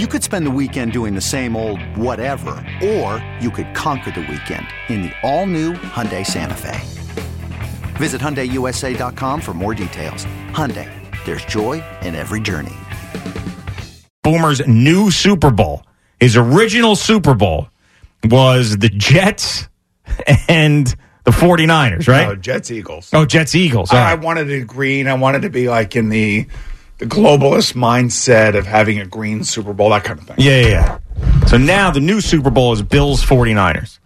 You could spend the weekend doing the same old whatever, or you could conquer the weekend in the all-new Hyundai Santa Fe. Visit HyundaiUSA.com for more details. Hyundai, there's joy in every journey. Boomer's new Super Bowl, his original Super Bowl, was the Jets and the 49ers, right? No, Jets Eagles. Oh, Jets Eagles. All I, I wanted it green. I wanted to be like in the the globalist mindset of having a green Super Bowl, that kind of thing. Yeah, yeah, yeah. So now the new Super Bowl is Bills 49ers.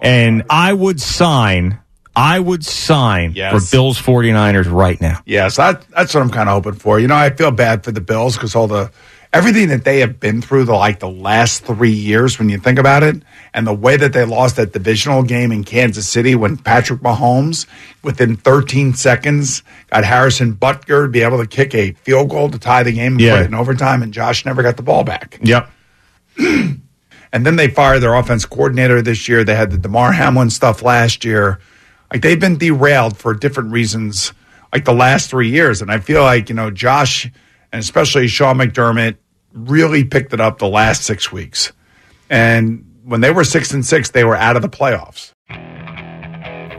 And I would sign, I would sign Yes. for Bills 49ers right now. Yes, that, that's what I'm kind of hoping for. You know, I feel bad for the Bills because all the everything that they have been through the like the last three years, when you think about it, and the way that they lost that divisional game in Kansas City when Patrick Mahomes, within 13 seconds, got Harrison Butker to be able to kick a field goal to tie the game and Yeah. put it in overtime, and Josh never got the ball back. Yep. And then they fired their offense coordinator this year. They had the Damar Hamlin stuff last year. Like they've been derailed for different reasons, like the last three years. And I feel like, you know, Josh and especially Sean McDermott really picked it up the last six weeks. And when they were six and six, they were out of the playoffs.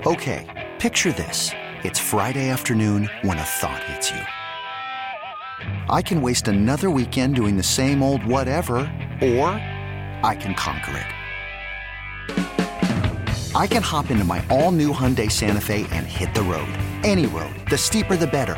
Okay, picture this. It's Friday afternoon when a thought hits you. I can waste another weekend doing the same old whatever, or I can conquer it. I can hop into my all-new Hyundai Santa Fe and hit the road. Any road. The steeper the better.